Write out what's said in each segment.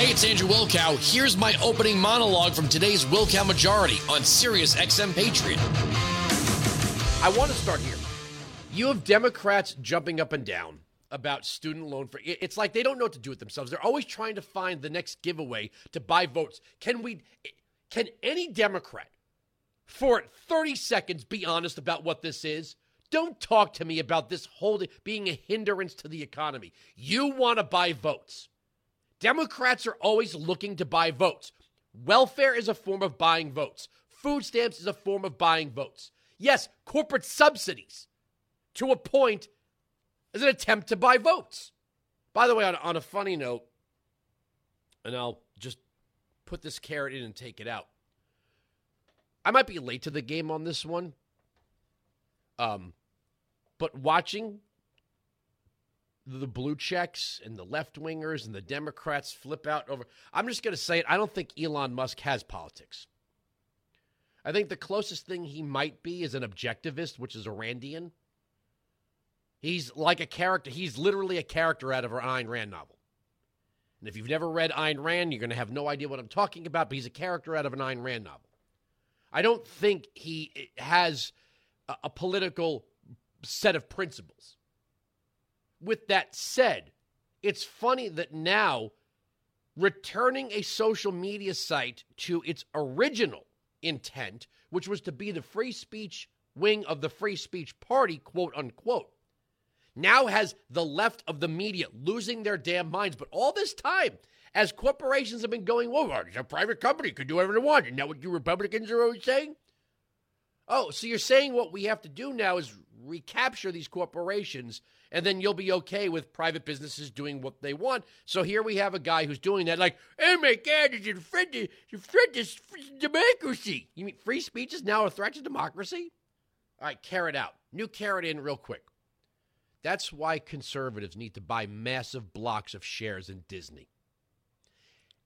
Hey, it's Andrew Wilkow. Here's my opening monologue from today's Wilkow Majority on Sirius XM Patriot. I want to start here. You have Democrats jumping up and down about student loan for it's like they don't know what to do with themselves. They're always trying to find the next giveaway to buy votes. Can we can any Democrat for 30 seconds be honest about what this is? Don't talk to me about this holding being a hindrance to the economy. You want to buy votes. Democrats are always looking to buy votes. Welfare is a form of buying votes. Food stamps is a form of buying votes. Yes, corporate subsidies to a point is an attempt to buy votes. By the way, on, on a funny note, and I'll just put this carrot in and take it out. I might be late to the game on this one. Um, but watching the blue checks and the left wingers and the Democrats flip out over. I'm just going to say it. I don't think Elon Musk has politics. I think the closest thing he might be is an objectivist, which is a Randian. He's like a character. He's literally a character out of an Ayn Rand novel. And if you've never read Ayn Rand, you're going to have no idea what I'm talking about, but he's a character out of an Ayn Rand novel. I don't think he eh, has a, a political set of principles. With that said, it's funny that now returning a social media site to its original intent, which was to be the free speech wing of the free speech party, quote unquote, now has the left of the media losing their damn minds. But all this time, as corporations have been going, well, it's a private company, could do whatever they want. Isn't that what you Republicans are always saying? Oh, so you're saying what we have to do now is recapture these corporations and then you'll be okay with private businesses doing what they want. So here we have a guy who's doing that, like, oh my God, it's a threat to, threat to democracy. You mean free speech is now a threat to democracy? All right, carrot out. New carrot in real quick. That's why conservatives need to buy massive blocks of shares in Disney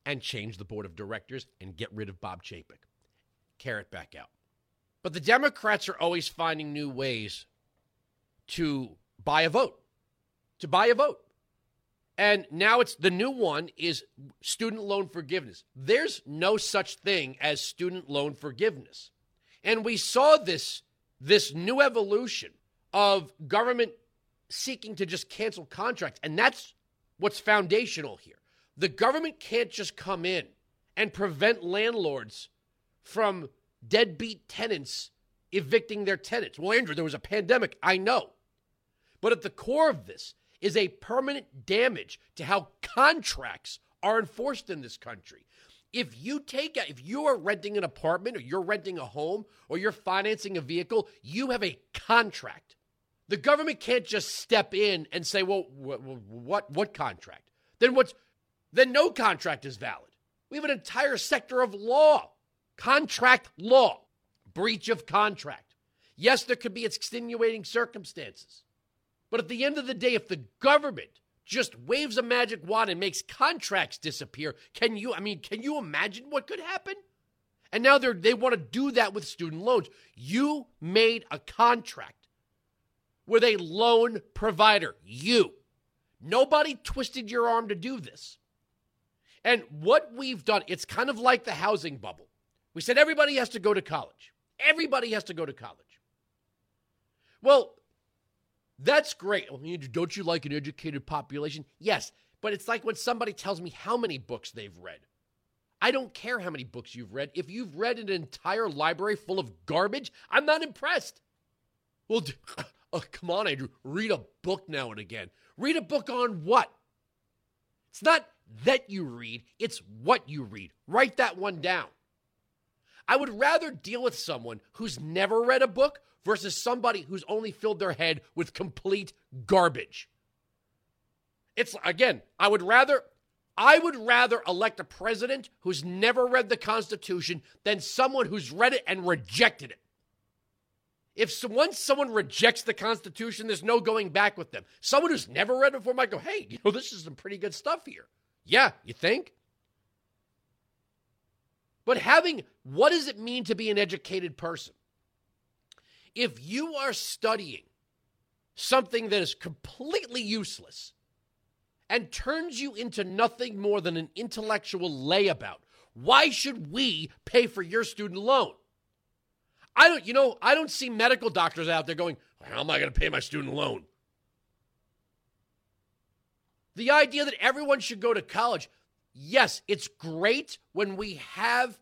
and change the board of directors and get rid of Bob Chapek. Carrot back out. But the Democrats are always finding new ways to buy a vote, to buy a vote. And now it's the new one is student loan forgiveness. There's no such thing as student loan forgiveness. And we saw this this new evolution of government seeking to just cancel contracts and that's what's foundational here. The government can't just come in and prevent landlords from deadbeat tenants evicting their tenants. Well, Andrew, there was a pandemic. I know. But at the core of this is a permanent damage to how contracts are enforced in this country. If you take if you are renting an apartment or you're renting a home or you're financing a vehicle, you have a contract. The government can't just step in and say, "Well, what what, what contract?" Then what's then no contract is valid. We have an entire sector of law, contract law, breach of contract. Yes, there could be extenuating circumstances. But at the end of the day, if the government just waves a magic wand and makes contracts disappear, can you, I mean, can you imagine what could happen? And now they they want to do that with student loans. You made a contract with a loan provider. You. Nobody twisted your arm to do this. And what we've done, it's kind of like the housing bubble. We said everybody has to go to college. Everybody has to go to college. Well, that's great. Oh, don't you like an educated population? Yes, but it's like when somebody tells me how many books they've read. I don't care how many books you've read. If you've read an entire library full of garbage, I'm not impressed. Well, oh, come on, Andrew. Read a book now and again. Read a book on what? It's not that you read, it's what you read. Write that one down. I would rather deal with someone who's never read a book versus somebody who's only filled their head with complete garbage. It's again, I would rather I would rather elect a president who's never read the Constitution than someone who's read it and rejected it. If so, once someone rejects the Constitution, there's no going back with them. Someone who's never read it before might go, hey, you know, this is some pretty good stuff here. Yeah, you think? But having, what does it mean to be an educated person? If you are studying something that is completely useless and turns you into nothing more than an intellectual layabout. Why should we pay for your student loan? I don't, you know, I don't see medical doctors out there going, How am I going to pay my student loan? The idea that everyone should go to college, yes, it's great when we have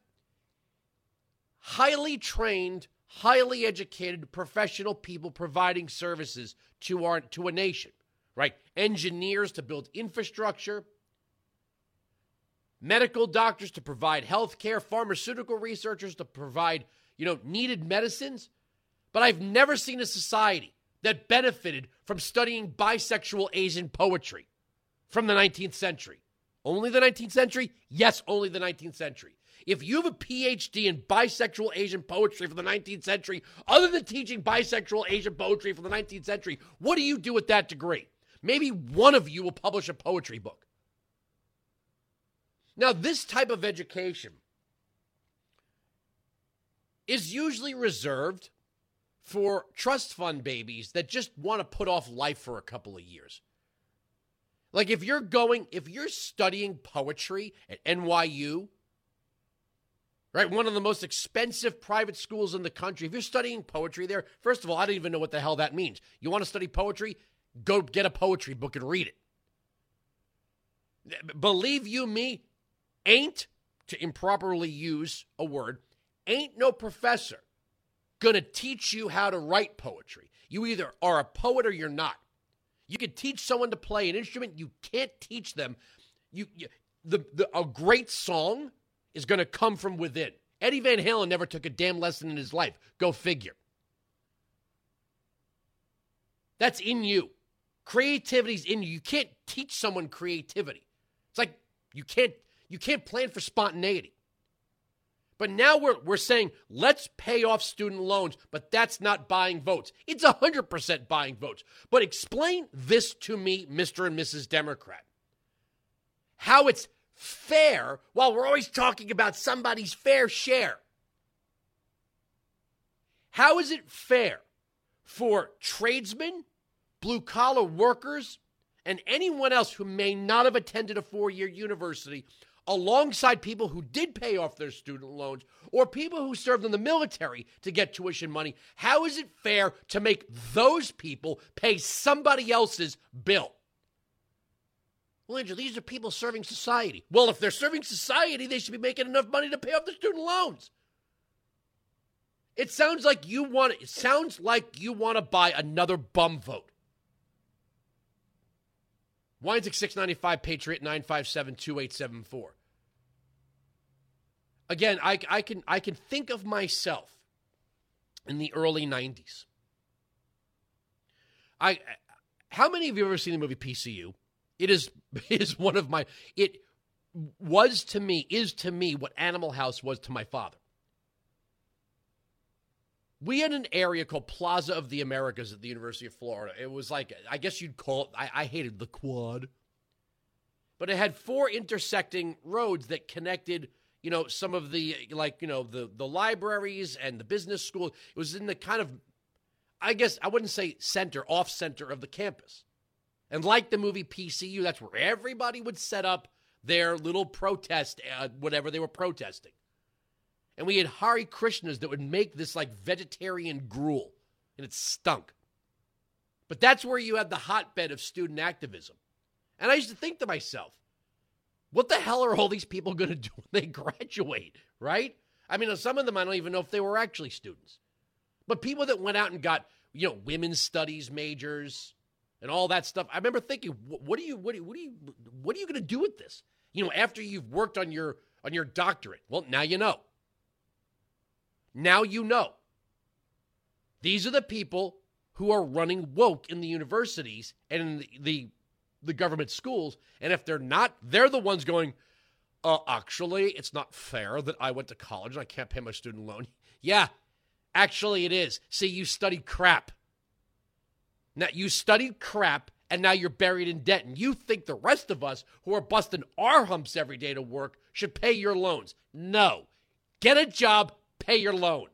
highly trained, highly educated professional people providing services to our to a nation, right? Engineers to build infrastructure, medical doctors to provide health care, pharmaceutical researchers to provide, you know, needed medicines. But I've never seen a society that benefited from studying bisexual Asian poetry from the 19th century. Only the 19th century? Yes, only the 19th century. If you have a PhD in bisexual Asian poetry from the 19th century, other than teaching bisexual Asian poetry from the 19th century, what do you do with that degree? Maybe one of you will publish a poetry book. Now, this type of education is usually reserved for trust fund babies that just want to put off life for a couple of years. Like if you're going, if you're studying poetry at NYU, right, one of the most expensive private schools in the country, if you're studying poetry there, first of all, I don't even know what the hell that means. You want to study poetry? Go get a poetry book and read it. Believe you me, ain't, to improperly use a word, ain't no professor going to teach you how to write poetry. You either are a poet or you're not. You can teach someone to play an instrument. You can't teach them. You, you the, the a great song is going to come from within. Eddie Van Halen never took a damn lesson in his life. Go figure. That's in you. Creativity's in you. You can't teach someone creativity. It's like you can't you can't plan for spontaneity. But now we're, we're saying, let's pay off student loans, but that's not buying votes. It's 100% buying votes. But explain this to me, Mr. and Mrs. Democrat. How it's fair while we're always talking about somebody's fair share. How is it fair for tradesmen, blue collar workers, and anyone else who may not have attended a four year university alongside people who did pay off their student loans or people who served in the military to get tuition money, how is it fair to make those people pay somebody else's bill? Well, Andrew, these are people serving society. Well, if they're serving society, they should be making enough money to pay off the student loans. It sounds like you want it sounds like you want to buy another bum vote. Weinzig 695 Patriot 957 2874. Again, I, I, can, I can think of myself in the early 90s. I, how many of you have ever seen the movie PCU? It is, is one of my, it was to me, is to me what Animal House was to my father. We had an area called Plaza of the Americas at the University of Florida. It was like, I guess you'd call it, I, I hated the quad. But it had four intersecting roads that connected, you know, some of the, like, you know, the, the libraries and the business school. It was in the kind of, I guess, I wouldn't say center, off center of the campus. And like the movie PCU, that's where everybody would set up their little protest, uh, whatever they were protesting. And we had Hare Krishnas that would make this like vegetarian gruel, and it stunk. But that's where you had the hotbed of student activism. And I used to think to myself, what the hell are all these people going to do when they graduate, right? I mean, some of them I don't even know if they were actually students. But people that went out and got, you know, women's studies majors and all that stuff. I remember thinking, what are you what are, you what are you going to do with this? You know, after you've worked on your on your doctorate. Well, now you know. Now you know. These are the people who are running woke in the universities and in the, the, the government schools. And if they're not, they're the ones going, uh, actually, it's not fair that I went to college and I can't pay my student loan. yeah, actually, it is. See, you studied crap. Now, you studied crap and now you're buried in debt. And you think the rest of us who are busting our humps every day to work should pay your loans. No. Get a job, pay your loan.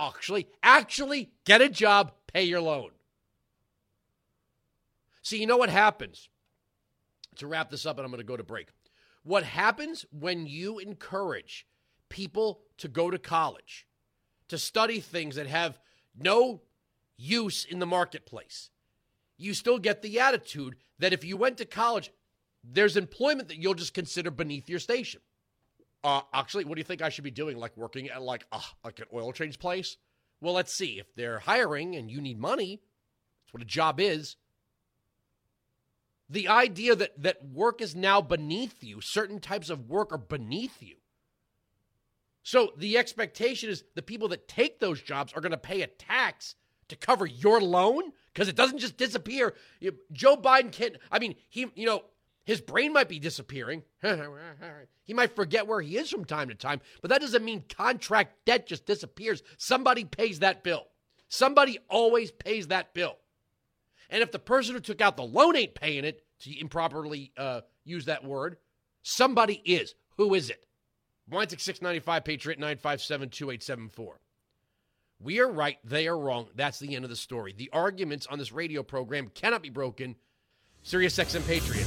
Actually, actually get a job, pay your loan. See, you know what happens? To wrap this up, and I'm going to go to break. What happens when you encourage people to go to college, to study things that have no use in the marketplace? You still get the attitude that if you went to college, there's employment that you'll just consider beneath your station. Uh, actually, what do you think I should be doing? Like working at like uh, like an oil change place? Well, let's see. If they're hiring and you need money, that's what a job is. The idea that that work is now beneath you, certain types of work are beneath you. So the expectation is the people that take those jobs are going to pay a tax to cover your loan because it doesn't just disappear. Joe Biden can't. I mean, he, you know, his brain might be disappearing. he might forget where he is from time to time, but that doesn't mean contract debt just disappears. Somebody pays that bill. Somebody always pays that bill. And if the person who took out the loan ain't paying it, to improperly uh, use that word, somebody is. Who is it? Atlantic 695 Patriot 957 2874. We are right, they are wrong. That's the end of the story. The arguments on this radio program cannot be broken. Sirius XM Patriot.